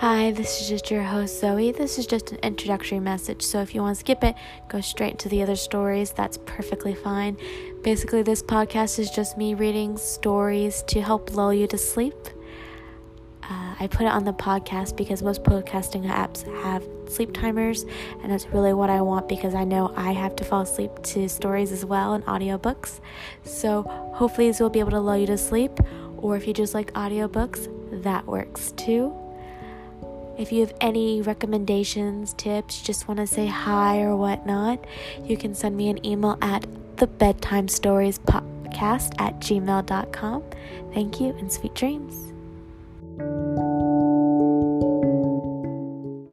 Hi, this is just your host Zoe. This is just an introductory message, so if you want to skip it, go straight to the other stories. That's perfectly fine. Basically, this podcast is just me reading stories to help lull you to sleep. Uh, I put it on the podcast because most podcasting apps have sleep timers, and that's really what I want because I know I have to fall asleep to stories as well and audiobooks. So, hopefully, this will be able to lull you to sleep, or if you just like audiobooks, that works too. If you have any recommendations, tips, just want to say hi or whatnot, you can send me an email at the bedtime stories podcast at gmail.com. Thank you and sweet dreams.